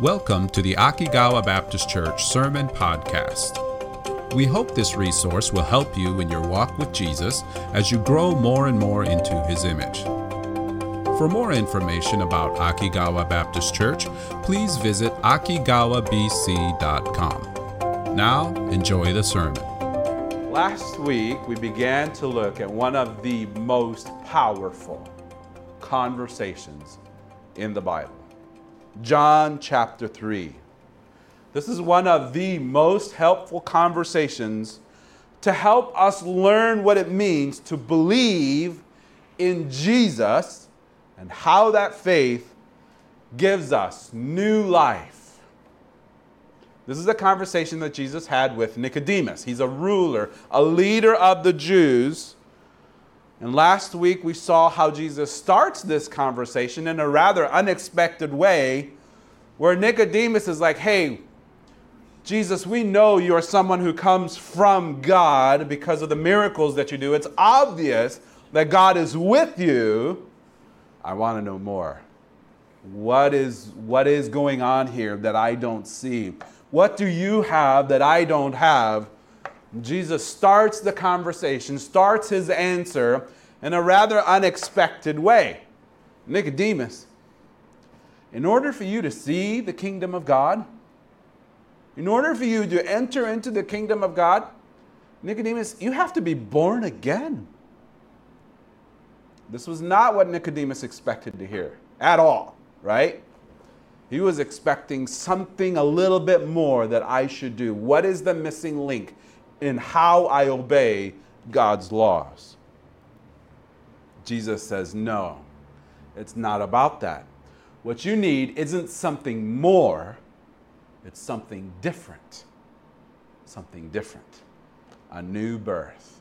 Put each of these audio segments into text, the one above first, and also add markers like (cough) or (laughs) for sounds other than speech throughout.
Welcome to the Akigawa Baptist Church Sermon Podcast. We hope this resource will help you in your walk with Jesus as you grow more and more into his image. For more information about Akigawa Baptist Church, please visit akigawabc.com. Now, enjoy the sermon. Last week, we began to look at one of the most powerful conversations in the Bible John chapter 3. This is one of the most helpful conversations to help us learn what it means to believe in Jesus and how that faith gives us new life. This is a conversation that Jesus had with Nicodemus. He's a ruler, a leader of the Jews. And last week we saw how Jesus starts this conversation in a rather unexpected way, where Nicodemus is like, hey, Jesus, we know you're someone who comes from God because of the miracles that you do. It's obvious that God is with you. I want to know more. What is, what is going on here that I don't see? What do you have that I don't have? Jesus starts the conversation, starts his answer in a rather unexpected way. Nicodemus, in order for you to see the kingdom of God, in order for you to enter into the kingdom of God, Nicodemus, you have to be born again. This was not what Nicodemus expected to hear at all, right? He was expecting something a little bit more that I should do. What is the missing link in how I obey God's laws? Jesus says, No, it's not about that. What you need isn't something more, it's something different. Something different. A new birth.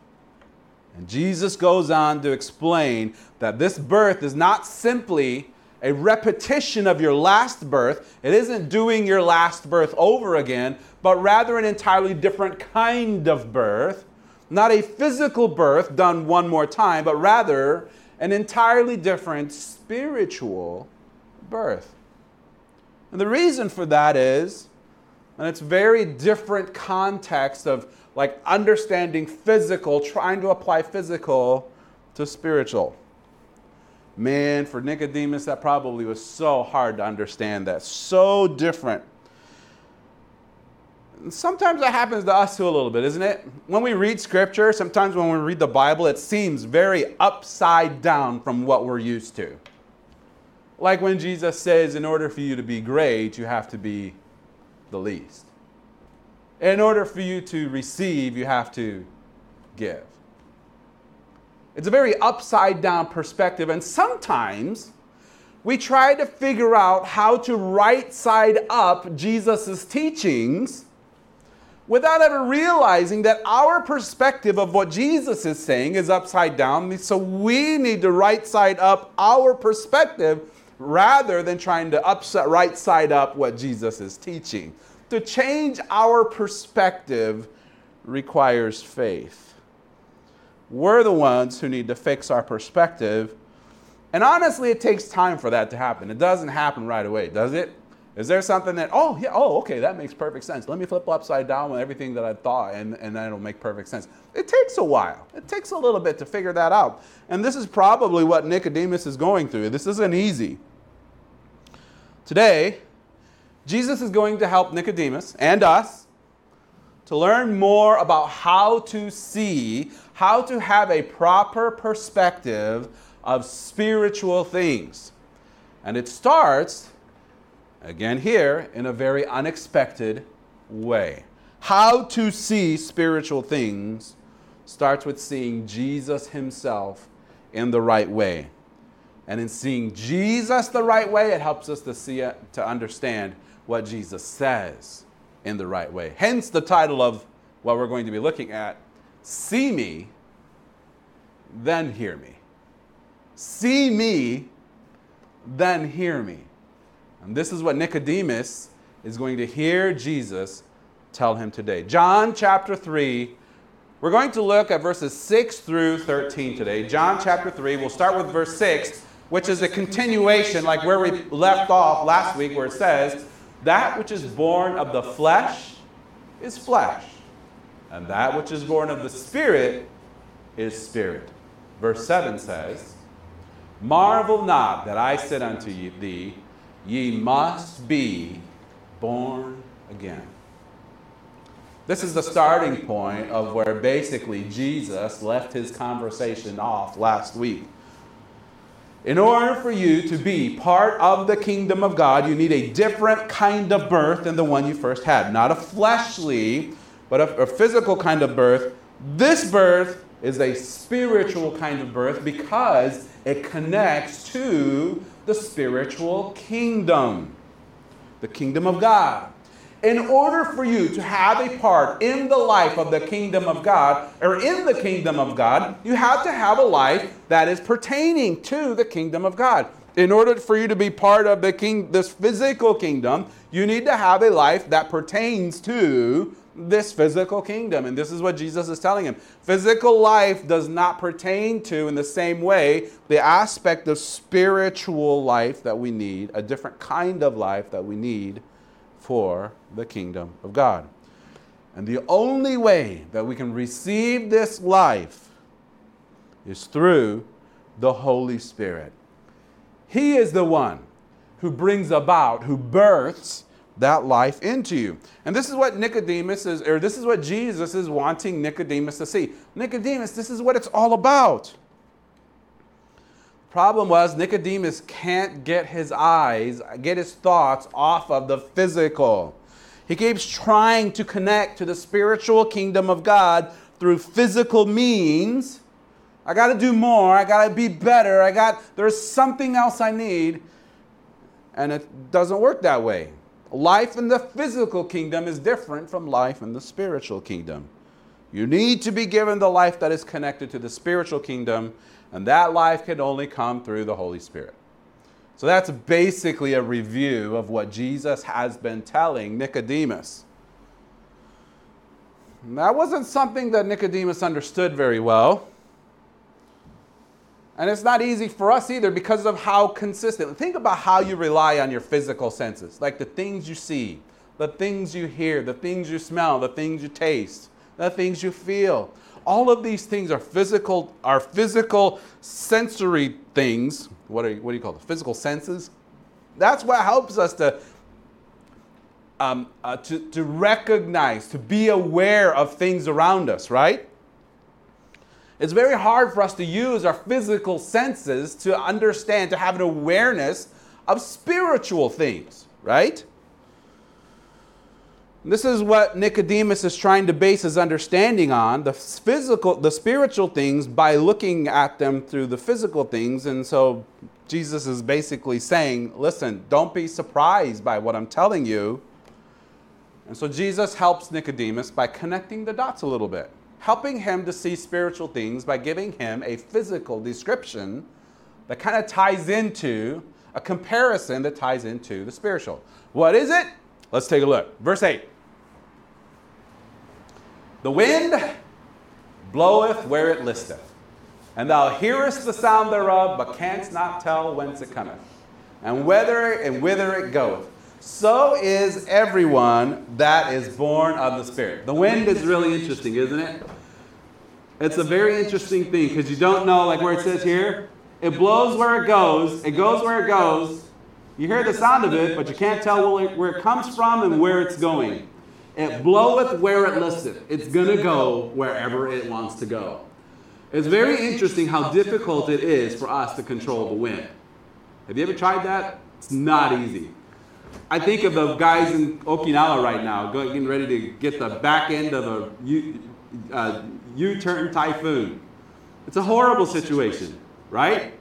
And Jesus goes on to explain that this birth is not simply a repetition of your last birth. It isn't doing your last birth over again, but rather an entirely different kind of birth. Not a physical birth done one more time, but rather an entirely different spiritual birth. And the reason for that is, and it's very different context of like understanding physical, trying to apply physical to spiritual. Man, for Nicodemus, that probably was so hard to understand that. So different. Sometimes that happens to us too a little bit, isn't it? When we read scripture, sometimes when we read the Bible, it seems very upside down from what we're used to. Like when Jesus says, in order for you to be great, you have to be the least. In order for you to receive, you have to give. It's a very upside down perspective, and sometimes we try to figure out how to right side up Jesus' teachings without ever realizing that our perspective of what Jesus is saying is upside down. So we need to right side up our perspective rather than trying to upset right side up what Jesus is teaching. To change our perspective requires faith. We're the ones who need to fix our perspective. And honestly, it takes time for that to happen. It doesn't happen right away, does it? Is there something that, oh, yeah, oh, okay, that makes perfect sense. Let me flip upside down with everything that I thought, and, and then it'll make perfect sense. It takes a while. It takes a little bit to figure that out. And this is probably what Nicodemus is going through. This isn't easy. Today, Jesus is going to help Nicodemus and us to learn more about how to see, how to have a proper perspective of spiritual things. And it starts Again, here in a very unexpected way. How to see spiritual things starts with seeing Jesus himself in the right way. And in seeing Jesus the right way, it helps us to see it, to understand what Jesus says in the right way. Hence the title of what we're going to be looking at See me, then hear me. See me, then hear me. And this is what Nicodemus is going to hear Jesus tell him today. John chapter 3. We're going to look at verses 6 through 13 today. John chapter 3. We'll start with verse 6, which is a continuation, like where we left off last week, where it says, That which is born of the flesh is flesh, and that which is born of the Spirit is spirit. Verse 7 says, Marvel not that I said unto thee, Ye must be born again. This is the starting point of where basically Jesus left his conversation off last week. In order for you to be part of the kingdom of God, you need a different kind of birth than the one you first had. Not a fleshly, but a, a physical kind of birth. This birth is a spiritual kind of birth because it connects to the spiritual kingdom, the kingdom of God. In order for you to have a part in the life of the kingdom of God, or in the kingdom of God, you have to have a life that is pertaining to the kingdom of God. In order for you to be part of the king, this physical kingdom, you need to have a life that pertains to this physical kingdom. And this is what Jesus is telling him. Physical life does not pertain to, in the same way, the aspect of spiritual life that we need, a different kind of life that we need for the kingdom of God. And the only way that we can receive this life is through the Holy Spirit. He is the one who brings about, who births that life into you. And this is what Nicodemus is, or this is what Jesus is wanting Nicodemus to see. Nicodemus, this is what it's all about. Problem was, Nicodemus can't get his eyes, get his thoughts off of the physical. He keeps trying to connect to the spiritual kingdom of God through physical means. I got to do more. I got to be better. I got there's something else I need. And it doesn't work that way. Life in the physical kingdom is different from life in the spiritual kingdom. You need to be given the life that is connected to the spiritual kingdom, and that life can only come through the Holy Spirit. So that's basically a review of what Jesus has been telling Nicodemus. And that wasn't something that Nicodemus understood very well. And it's not easy for us either because of how consistent. Think about how you rely on your physical senses, like the things you see, the things you hear, the things you smell, the things you taste, the things you feel. All of these things are physical, are physical sensory things. What, are, what do you call it? Physical senses. That's what helps us to, um, uh, to, to recognize, to be aware of things around us, right? It's very hard for us to use our physical senses to understand, to have an awareness of spiritual things, right? This is what Nicodemus is trying to base his understanding on, the physical, the spiritual things by looking at them through the physical things. And so Jesus is basically saying, listen, don't be surprised by what I'm telling you. And so Jesus helps Nicodemus by connecting the dots a little bit helping him to see spiritual things by giving him a physical description that kind of ties into a comparison that ties into the spiritual. What is it? Let's take a look. Verse 8 The wind bloweth where it listeth, and thou hearest the sound thereof, but canst not tell whence it cometh, and whether and whither it goeth so is everyone that is born of the Spirit. The wind is really interesting, isn't it? It's a very interesting thing because you don't know, like where it says here, it blows where it goes, it goes where it goes. You hear the sound of it, but you can't tell where it, comes from and where it's going. It bloweth where it listeth. It's going to go wherever it wants to go. It's very interesting how difficult it is for us to control the wind. Have you ever tried that? It's not easy. I think of the guys in Okinawa right now getting ready to get the back end of a U, U-turn typhoon. It's a horrible situation, right?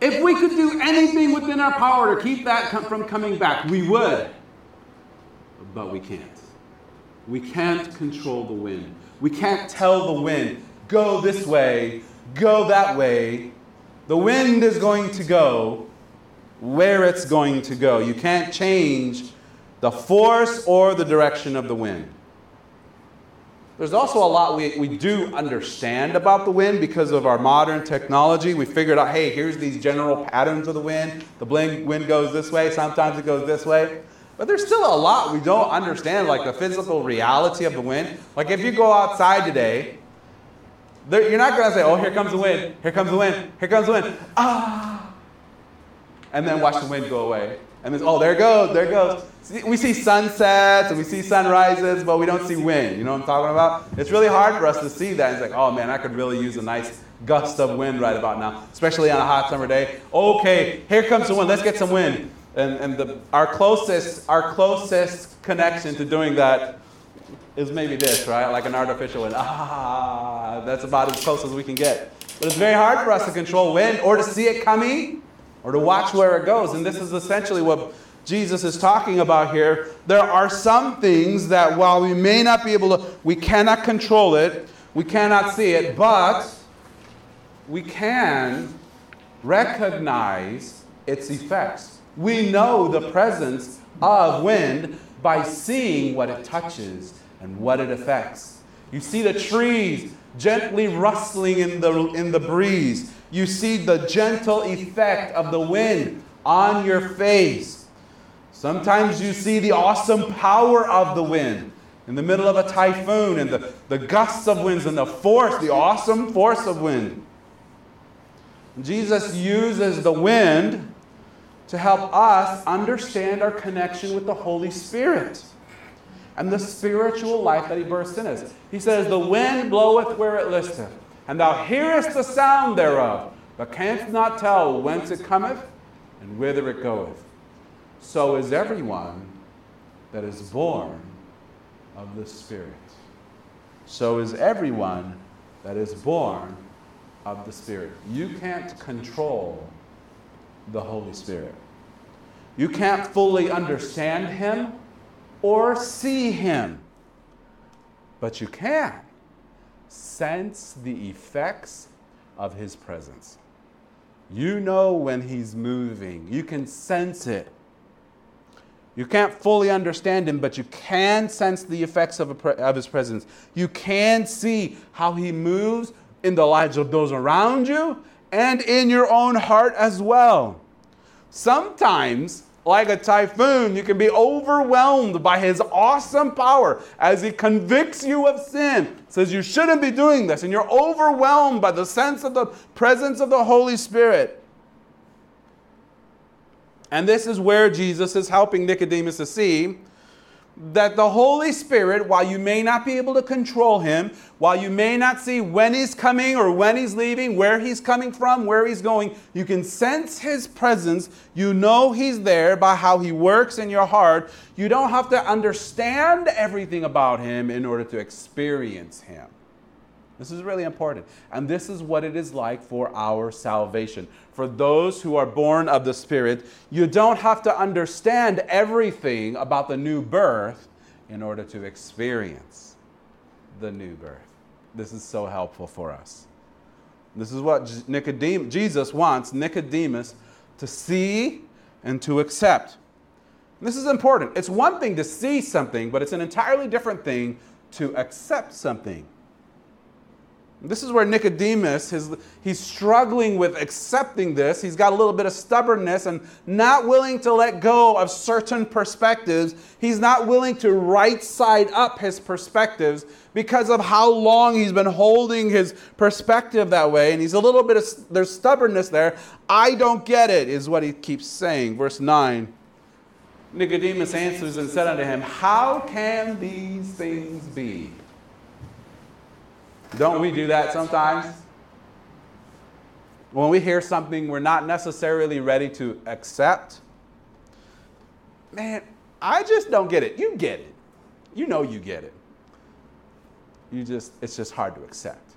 If we could do anything within our power to keep that from coming back, we would. But we can't. We can't control the wind. We can't tell the wind, go this way, go that way. The wind is going to go where it's going to go. You can't change the force or the direction of the wind. There's also a lot we, we do understand about the wind because of our modern technology. We figured out, hey, here's these general patterns of the wind. The wind goes this way, sometimes it goes this way. But there's still a lot we don't understand, like the physical reality of the wind. Like if you go outside today, there, you're not going to say, oh, here comes the wind, here comes the wind, here comes the wind. Ah. And then watch the wind go away. And then, oh, there goes, there goes. We see sunsets and we see sunrises, but we don't see wind. You know what I'm talking about? It's really hard for us to see that. It's like, oh man, I could really use a nice gust of wind right about now, especially on a hot summer day. Okay, here comes the wind. Let's get some wind. And, and the, our closest, our closest connection to doing that is maybe this, right? Like an artificial wind. Ah, that's about as close as we can get. But it's very hard for us to control wind or to see it coming or to watch where it goes. And this is essentially what Jesus is talking about here. There are some things that while we may not be able to, we cannot control it, we cannot see it, but we can recognize its effects. We know the presence of wind by seeing what it touches and what it affects. You see the trees gently rustling in the, in the breeze. You see the gentle effect of the wind on your face. Sometimes you see the awesome power of the wind in the middle of a typhoon and the, the gusts of winds and the force, the awesome force of wind. Jesus uses the wind to help us understand our connection with the Holy Spirit and the spiritual life that He bursts in us. He says, The wind bloweth where it listeth, and thou hearest the sound thereof, but canst not tell whence it cometh and whither it goeth. So is everyone that is born of the Spirit. So is everyone that is born of the Spirit. You can't control the Holy Spirit. You can't fully understand Him or see Him, but you can sense the effects of His presence. You know when He's moving, you can sense it. You can't fully understand him, but you can sense the effects of, pre- of, his presence. You can see how he moves in the lives of those around you and in your own heart as well. Sometimes, like a typhoon, you can be overwhelmed by his awesome power as he convicts you of sin, says you shouldn't be doing this, and you're overwhelmed by the sense of the presence of the Holy Spirit. And this is where Jesus is helping Nicodemus to see that the Holy Spirit, while you may not be able to control him, while you may not see when he's coming or when he's leaving, where he's coming from, where he's going, you can sense his presence. You know he's there by how he works in your heart. You don't have to understand everything about him in order to experience him. This is really important. And this is what it is like for our salvation. For those who are born of the Spirit, you don't have to understand everything about the new birth in order to experience the new birth. This is so helpful for us. This is what Nicodemus, Jesus wants Nicodemus to see and to accept. This is important. It's one thing to see something, but it's an entirely different thing to accept something. This is where Nicodemus, his, he's struggling with accepting this. He's got a little bit of stubbornness and not willing to let go of certain perspectives. He's not willing to right side up his perspectives because of how long he's been holding his perspective that way. And he's a little bit of, there's stubbornness there. I don't get it, is what he keeps saying. Verse 9 Nicodemus answers and said unto him, How can these things be? Don't we do that sometimes? When we hear something we're not necessarily ready to accept, man, I just don't get it. You get it. You know you get it. You just, it's just hard to accept.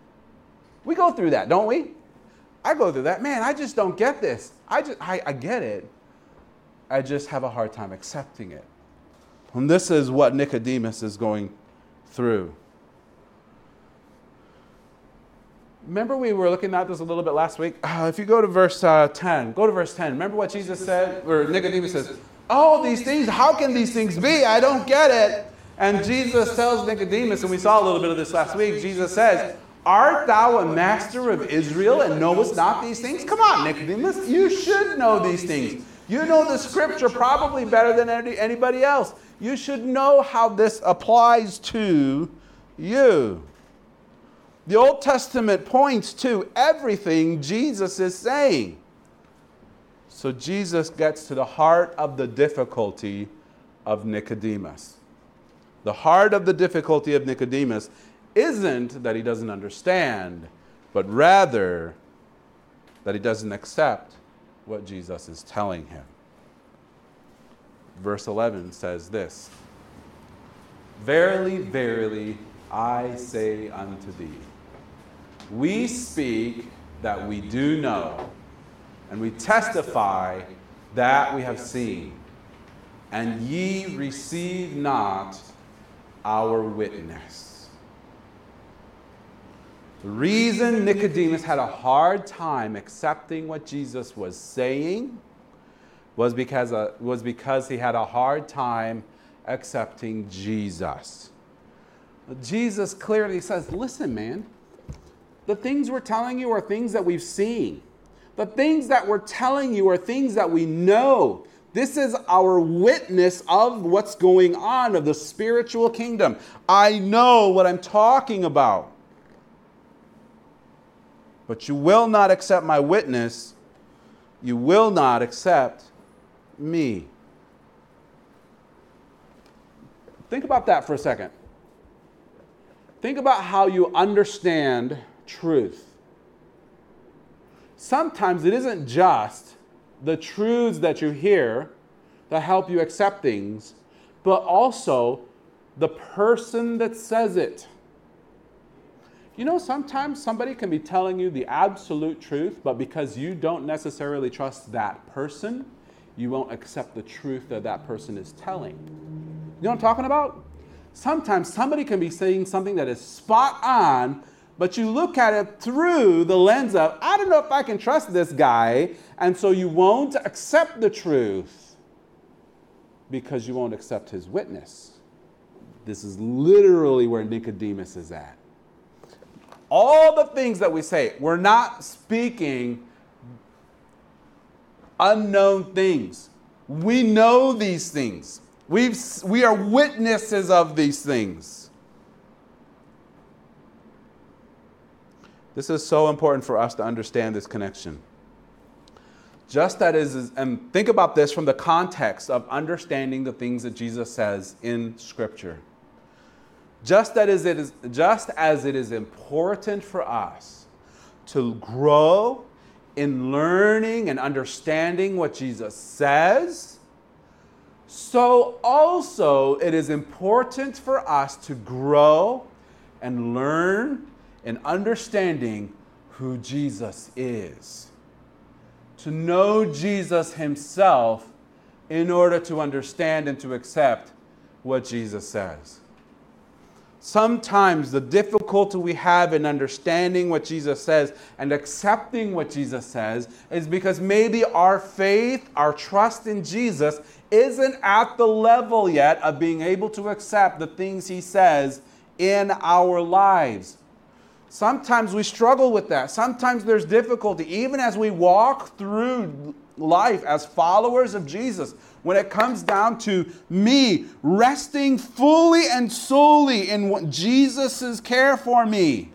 We go through that, don't we? I go through that. Man, I just don't get this. I just, I, I get it. I just have a hard time accepting it. And this is what Nicodemus is going through. Remember, we were looking at this a little bit last week? Uh, if you go to verse uh, 10, go to verse 10. Remember what Jesus said? Or Nicodemus says, Oh, these things, how can these things be? I don't get it. And Jesus tells Nicodemus, and we saw a little bit of this last week, Jesus says, Art thou a master of Israel and knowest not these things? Come on, Nicodemus, you should know these things. You know the scripture probably better than any, anybody else. You should know how this applies to you. The Old Testament points to everything Jesus is saying. So Jesus gets to the heart of the difficulty of Nicodemus. The heart of the difficulty of Nicodemus isn't that he doesn't understand, but rather that he doesn't accept what Jesus is telling him. Verse 11 says this Verily, verily, I say unto thee, we speak that we do know, and we testify that we have seen, and ye receive not our witness. The reason Nicodemus had a hard time accepting what Jesus was saying was because, uh, was because he had a hard time accepting Jesus. Jesus clearly says, Listen, man, the things we're telling you are things that we've seen. The things that we're telling you are things that we know. This is our witness of what's going on, of the spiritual kingdom. I know what I'm talking about. But you will not accept my witness. You will not accept me. Think about that for a second. Think about how you understand truth. Sometimes it isn't just the truths that you hear that help you accept things, but also the person that says it. You know, sometimes somebody can be telling you the absolute truth, but because you don't necessarily trust that person, you won't accept the truth that that person is telling. You know what I'm talking about? Sometimes somebody can be saying something that is spot on, but you look at it through the lens of, I don't know if I can trust this guy, and so you won't accept the truth because you won't accept his witness. This is literally where Nicodemus is at. All the things that we say, we're not speaking unknown things. We know these things. We've, we are witnesses of these things. This is so important for us to understand this connection. Just that is, and think about this from the context of understanding the things that Jesus says in Scripture. Just, that is, it is, just as it is important for us to grow in learning and understanding what Jesus says, so also it is important for us to grow and learn in understanding who Jesus is. To know Jesus himself in order to understand and to accept what Jesus says. Sometimes the difficulty we have in understanding what Jesus says and accepting what Jesus says is because maybe our faith, our trust in Jesus isn't at the level yet of being able to accept the things he says in our lives. Sometimes we struggle with that. Sometimes there's difficulty, even as we walk through life as followers of Jesus, when it comes down to me resting fully and solely in Jesus' care for me.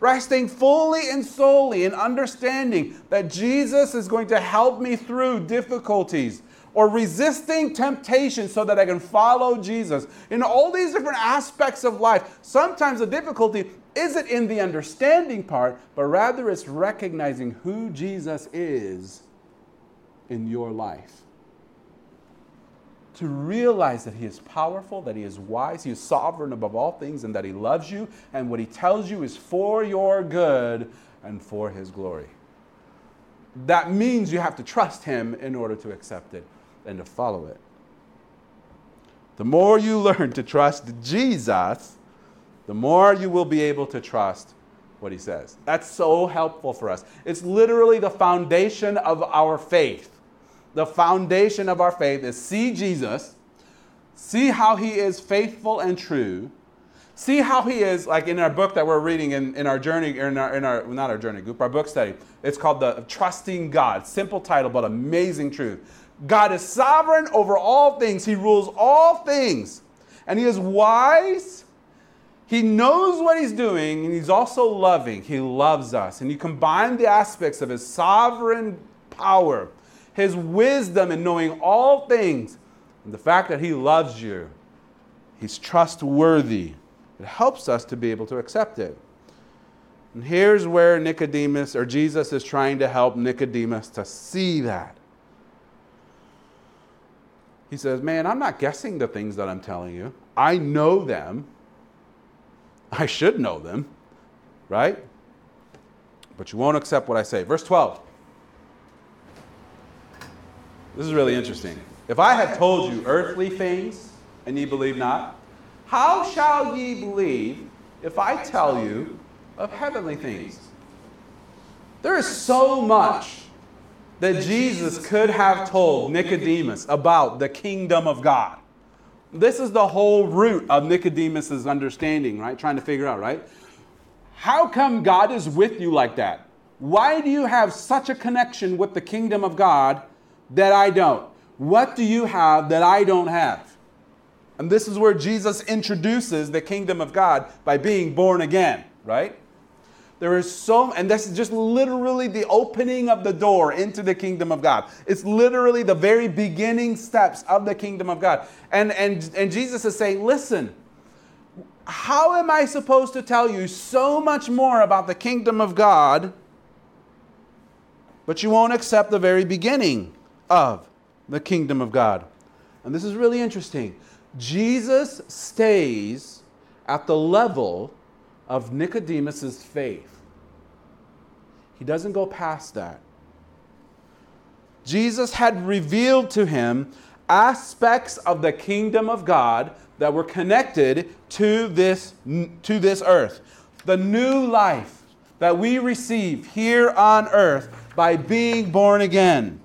Resting fully and solely in understanding that Jesus is going to help me through difficulties or resisting temptation so that I can follow Jesus. In all these different aspects of life, sometimes the difficulty isn't in the understanding part, but rather it's recognizing who Jesus is in your life. To realize that He is powerful, that He is wise, He is sovereign above all things, and that He loves you, and what He tells you is for your good and for His glory. That means you have to trust Him in order to accept it and to follow it. The more you learn to trust Jesus, the more you will be able to trust what he says. That's so helpful for us. It's literally the foundation of our faith. The foundation of our faith is see Jesus, see how he is faithful and true, See how he is, like in our book that we're reading in, in our journey, in our, in our, not our journey group, our book study. It's called the Trusting God. Simple title, but amazing truth. God is sovereign over all things. He rules all things. And he is wise. He knows what he's doing, and he's also loving. He loves us. And you combine the aspects of his sovereign power, his wisdom in knowing all things, and the fact that he loves you. He's trustworthy. It helps us to be able to accept it. And here's where Nicodemus, or Jesus, is trying to help Nicodemus to see that. He says, Man, I'm not guessing the things that I'm telling you. I know them. I should know them, right? But you won't accept what I say. Verse 12. This is really interesting. If I have told you earthly things and ye believe not, how shall ye believe if I tell you of heavenly things? There is so much that Jesus could have told Nicodemus about the kingdom of God. This is the whole root of Nicodemus's understanding, right? Trying to figure out, right? How come God is with you like that? Why do you have such a connection with the kingdom of God that I don't? What do you have that I don't have? And this is where Jesus introduces the kingdom of God by being born again, right? There is so, and this is just literally the opening of the door into the kingdom of God. It's literally the very beginning steps of the kingdom of God. And, and, and Jesus is saying, listen, how am I supposed to tell you so much more about the kingdom of God, but you won't accept the very beginning of the kingdom of God? And this is really interesting Jesus stays at the level of Nicodemus's faith. He doesn't go past that. Jesus had revealed to him aspects of the kingdom of God that were connected to this, to this earth. The new life that we receive here on earth by being born again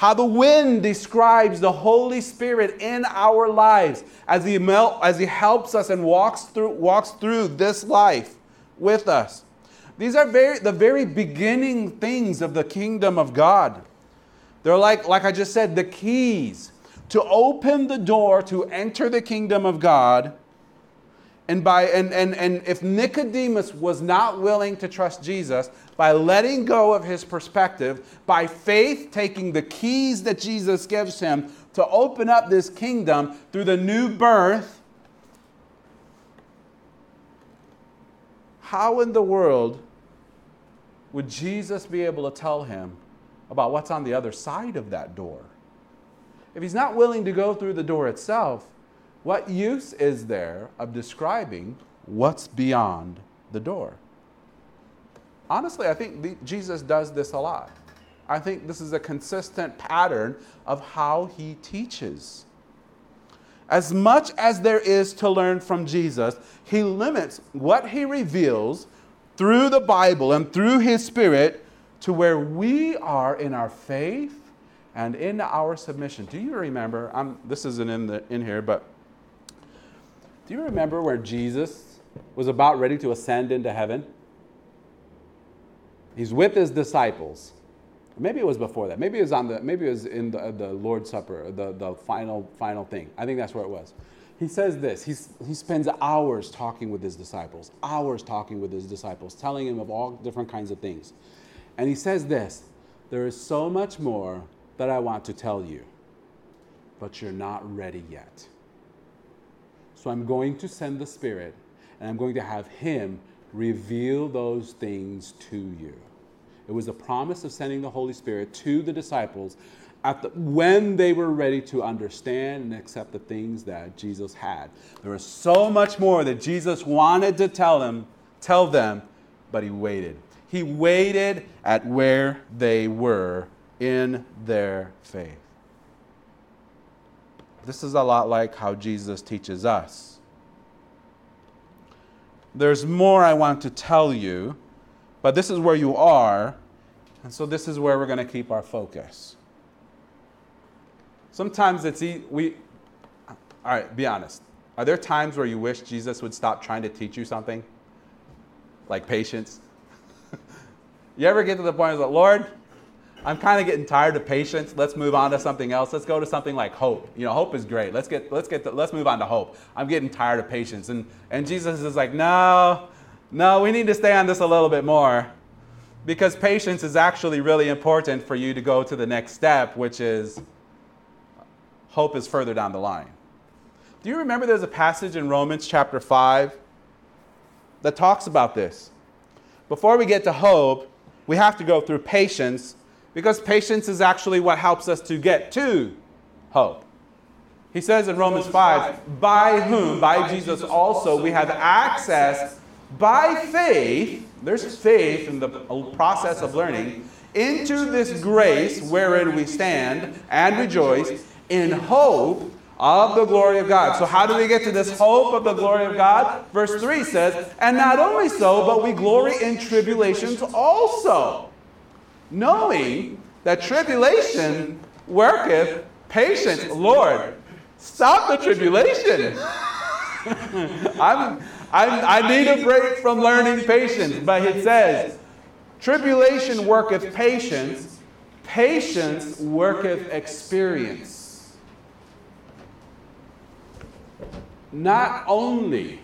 how the wind describes the Holy Spirit in our lives as he, mel- as he helps us and walks through, walks through this life with us. These are very, the very beginning things of the kingdom of God. They're like, like I just said, the keys to open the door to enter the kingdom of God and, by, and, and, and if Nicodemus was not willing to trust Jesus, by letting go of his perspective, by faith taking the keys that Jesus gives him to open up this kingdom through the new birth, how in the world would Jesus be able to tell him about what's on the other side of that door? If he's not willing to go through the door itself, what use is there of describing what's beyond the door? Honestly, I think Jesus does this a lot. I think this is a consistent pattern of how he teaches. As much as there is to learn from Jesus, he limits what he reveals through the Bible and through his Spirit to where we are in our faith and in our submission. Do you remember? I'm, this isn't in, the, in here, but do you remember where Jesus was about ready to ascend into heaven? He's with his disciples. Maybe it was before that. Maybe it was on the maybe it was in the, the Lord's Supper, the, the final final thing. I think that's where it was. He says this. He's, he spends hours talking with his disciples, hours talking with his disciples, telling him of all different kinds of things. And he says this There is so much more that I want to tell you, but you're not ready yet. So I'm going to send the Spirit and I'm going to have Him reveal those things to you. It was a promise of sending the Holy Spirit to the disciples at the, when they were ready to understand and accept the things that Jesus had. There was so much more that Jesus wanted to tell them, tell them, but he waited. He waited at where they were in their faith. This is a lot like how Jesus teaches us. There's more I want to tell you, but this is where you are, and so this is where we're going to keep our focus. Sometimes it's e- we all right, be honest. Are there times where you wish Jesus would stop trying to teach you something? Like patience? (laughs) you ever get to the point where, like, Lord, I'm kind of getting tired of patience. Let's move on to something else. Let's go to something like hope. You know, hope is great. Let's get let's get the, let's move on to hope. I'm getting tired of patience. And and Jesus is like, "No. No, we need to stay on this a little bit more." Because patience is actually really important for you to go to the next step, which is hope is further down the line. Do you remember there's a passage in Romans chapter 5 that talks about this? Before we get to hope, we have to go through patience because patience is actually what helps us to get to hope. He says in Romans 5, by whom, by Jesus also, we have access by faith, there's faith in the process of learning, into this grace wherein we stand and rejoice in hope of the glory of God. So, how do we get to this hope of the glory of God? Verse 3 says, And not only so, but we glory in tribulations also knowing that tribulation worketh patience. Lord, stop the tribulation. (laughs) I'm, I'm, I need a break from learning patience. But it says, tribulation worketh patience, patience worketh experience. Not only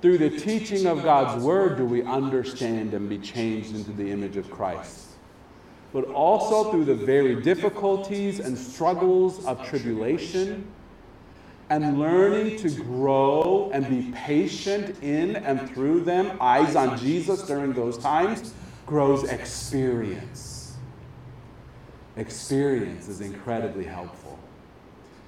through the teaching of God's word do we understand and be changed into the image of Christ. But also through the very difficulties and struggles of tribulation and learning to grow and be patient in and through them, eyes on Jesus during those times, grows experience. Experience is incredibly helpful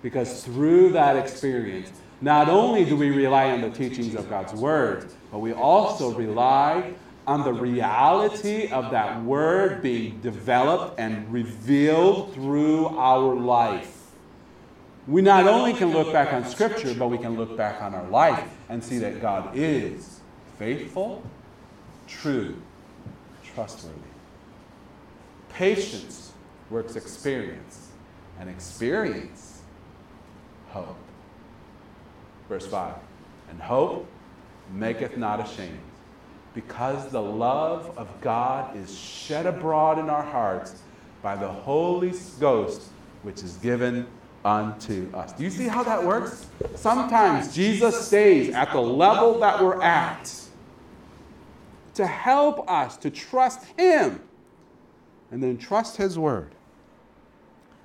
because through that experience, not only do we rely on the teachings of God's Word, but we also rely on the reality of that Word being developed and revealed through our life. We not only can look back on Scripture, but we can look back on our life and see that God is faithful, true, trustworthy. Patience works experience, and experience, hope. Verse 5 And hope maketh not ashamed, because the love of God is shed abroad in our hearts by the Holy Ghost, which is given unto us. Do you see how that works? Sometimes Jesus stays at the level that we're at to help us to trust Him and then trust His Word.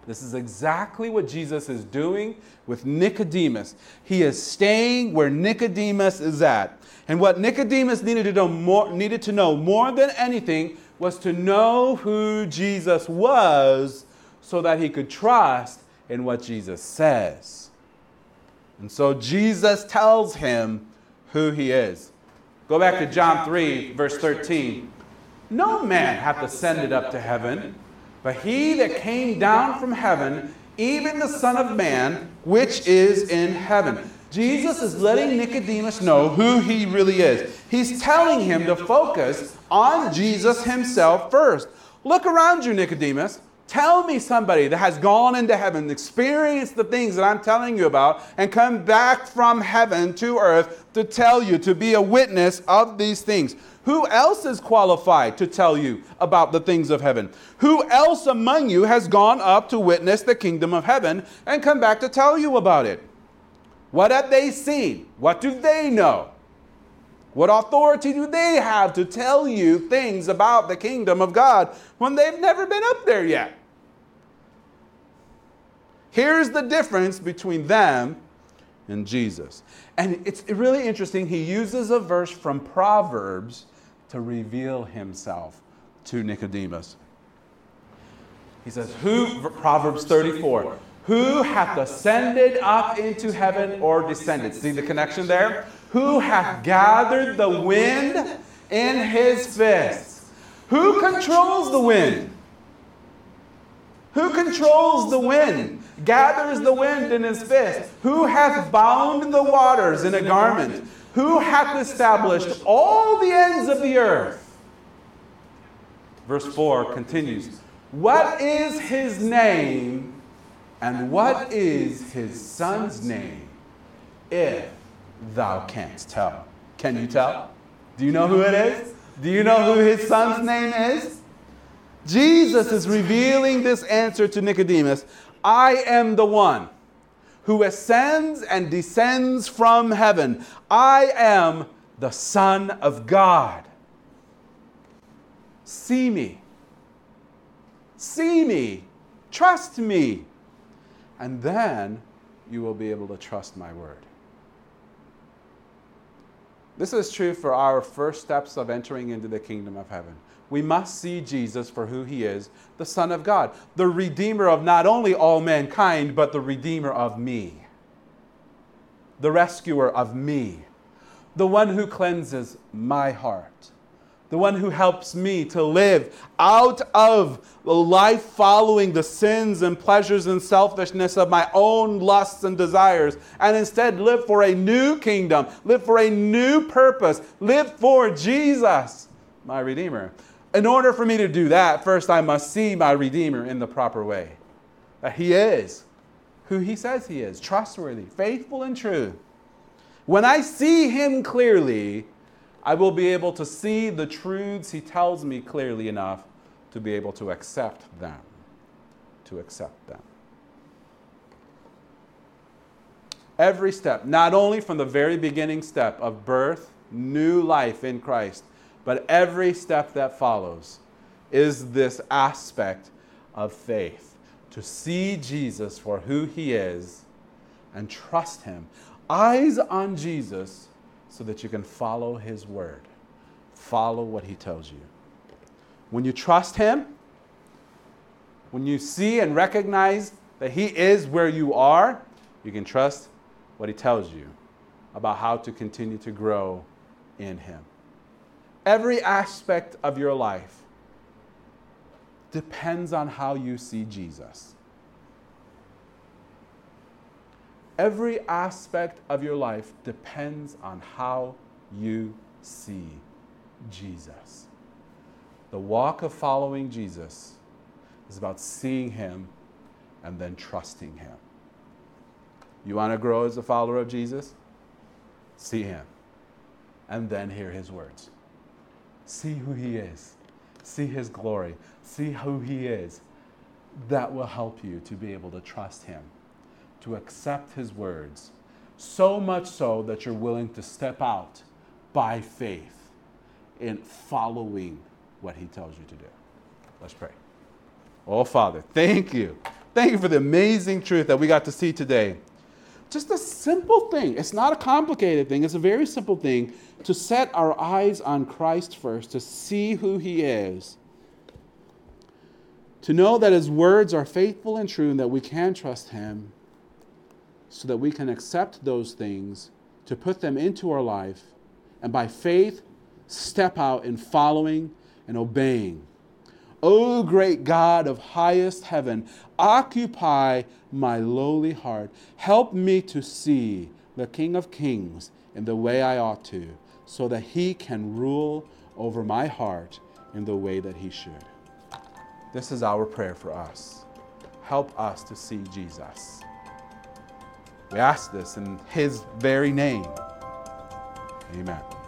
This is exactly what Jesus is doing with Nicodemus. He is staying where Nicodemus is at. And what Nicodemus needed to know more, needed to know more than anything was to know who Jesus was so that he could trust in what Jesus says. And so Jesus tells him who he is. Go back to John 3, verse 13. No man hath ascended up to heaven but he that came down from heaven, even the Son of Man, which is in heaven. Jesus is letting Nicodemus know who he really is. He's telling him to focus on Jesus himself first. Look around you, Nicodemus. Tell me somebody that has gone into heaven, experienced the things that I'm telling you about, and come back from heaven to earth to tell you, to be a witness of these things. Who else is qualified to tell you about the things of heaven? Who else among you has gone up to witness the kingdom of heaven and come back to tell you about it? What have they seen? What do they know? What authority do they have to tell you things about the kingdom of God when they've never been up there yet? Here's the difference between them and Jesus. And it's really interesting. He uses a verse from Proverbs to reveal himself to Nicodemus. He says, Who, Proverbs 34, who hath ascended up into heaven or descended? See the connection there? Who hath gathered the wind in his fists? Who controls the wind? Who controls the wind? Gathers the wind in his fist? Who hath bound the waters in a garment? who hath established all the ends of the earth. Verse 4 continues What is his name, and what is his son's name? if thou canst tell. Can you tell? Do you know who it is? Do you know who his son's name is? Jesus is revealing this answer to Nicodemus I am the one who ascends and descends from heaven. I am the Son of God. See me. See me. Trust me. And then you will be able to trust my word. This is true for our first steps of entering into the kingdom of heaven. We must see Jesus for who he is the Son of God, the Redeemer of not only all mankind, but the Redeemer of me, the rescuer of me, the one who cleanses my heart. The one who helps me to live out of the life following the sins and pleasures and selfishness of my own lusts and desires, and instead live for a new kingdom, live for a new purpose, live for Jesus, my Redeemer. In order for me to do that, first I must see my Redeemer in the proper way. That He is who He says He is trustworthy, faithful, and true. When I see Him clearly, I will be able to see the truths he tells me clearly enough to be able to accept them. To accept them. Every step, not only from the very beginning step of birth, new life in Christ, but every step that follows is this aspect of faith to see Jesus for who he is and trust him. Eyes on Jesus so that you can follow His word. Follow what He tells you. When you trust Him, when you see and recognize that He is where you are, you can trust what He tells you about how to continue to grow in Him. Every aspect of your life depends on how you see Jesus. Every aspect of your life depends on how you see Jesus. The walk of following Jesus is about seeing Him and then trusting Him. You want to grow as a follower of Jesus? See Him and then hear His words. See who He is, see His glory, see who He is. That will help you to be able to trust Him to accept his words, so much so that you're willing to step out by faith in following what he tells you to do. Let's pray. Oh, Father, thank you. Thank you for the amazing truth that we got to see today. Just a simple thing. It's not a complicated thing, it's a very simple thing to set our eyes on Christ first, to see who he is, to know that his words are faithful and true and that we can trust him so that we can accept those things, to put them into our life, and by faith step out in following and obeying. O great God of highest heaven, occupy my lowly heart. Help me to see the King of Kings in the way I ought to, so that he can rule over my heart in the way that he should. This is our prayer for us. Help us to see Jesus. We ask this in His very name. Amen.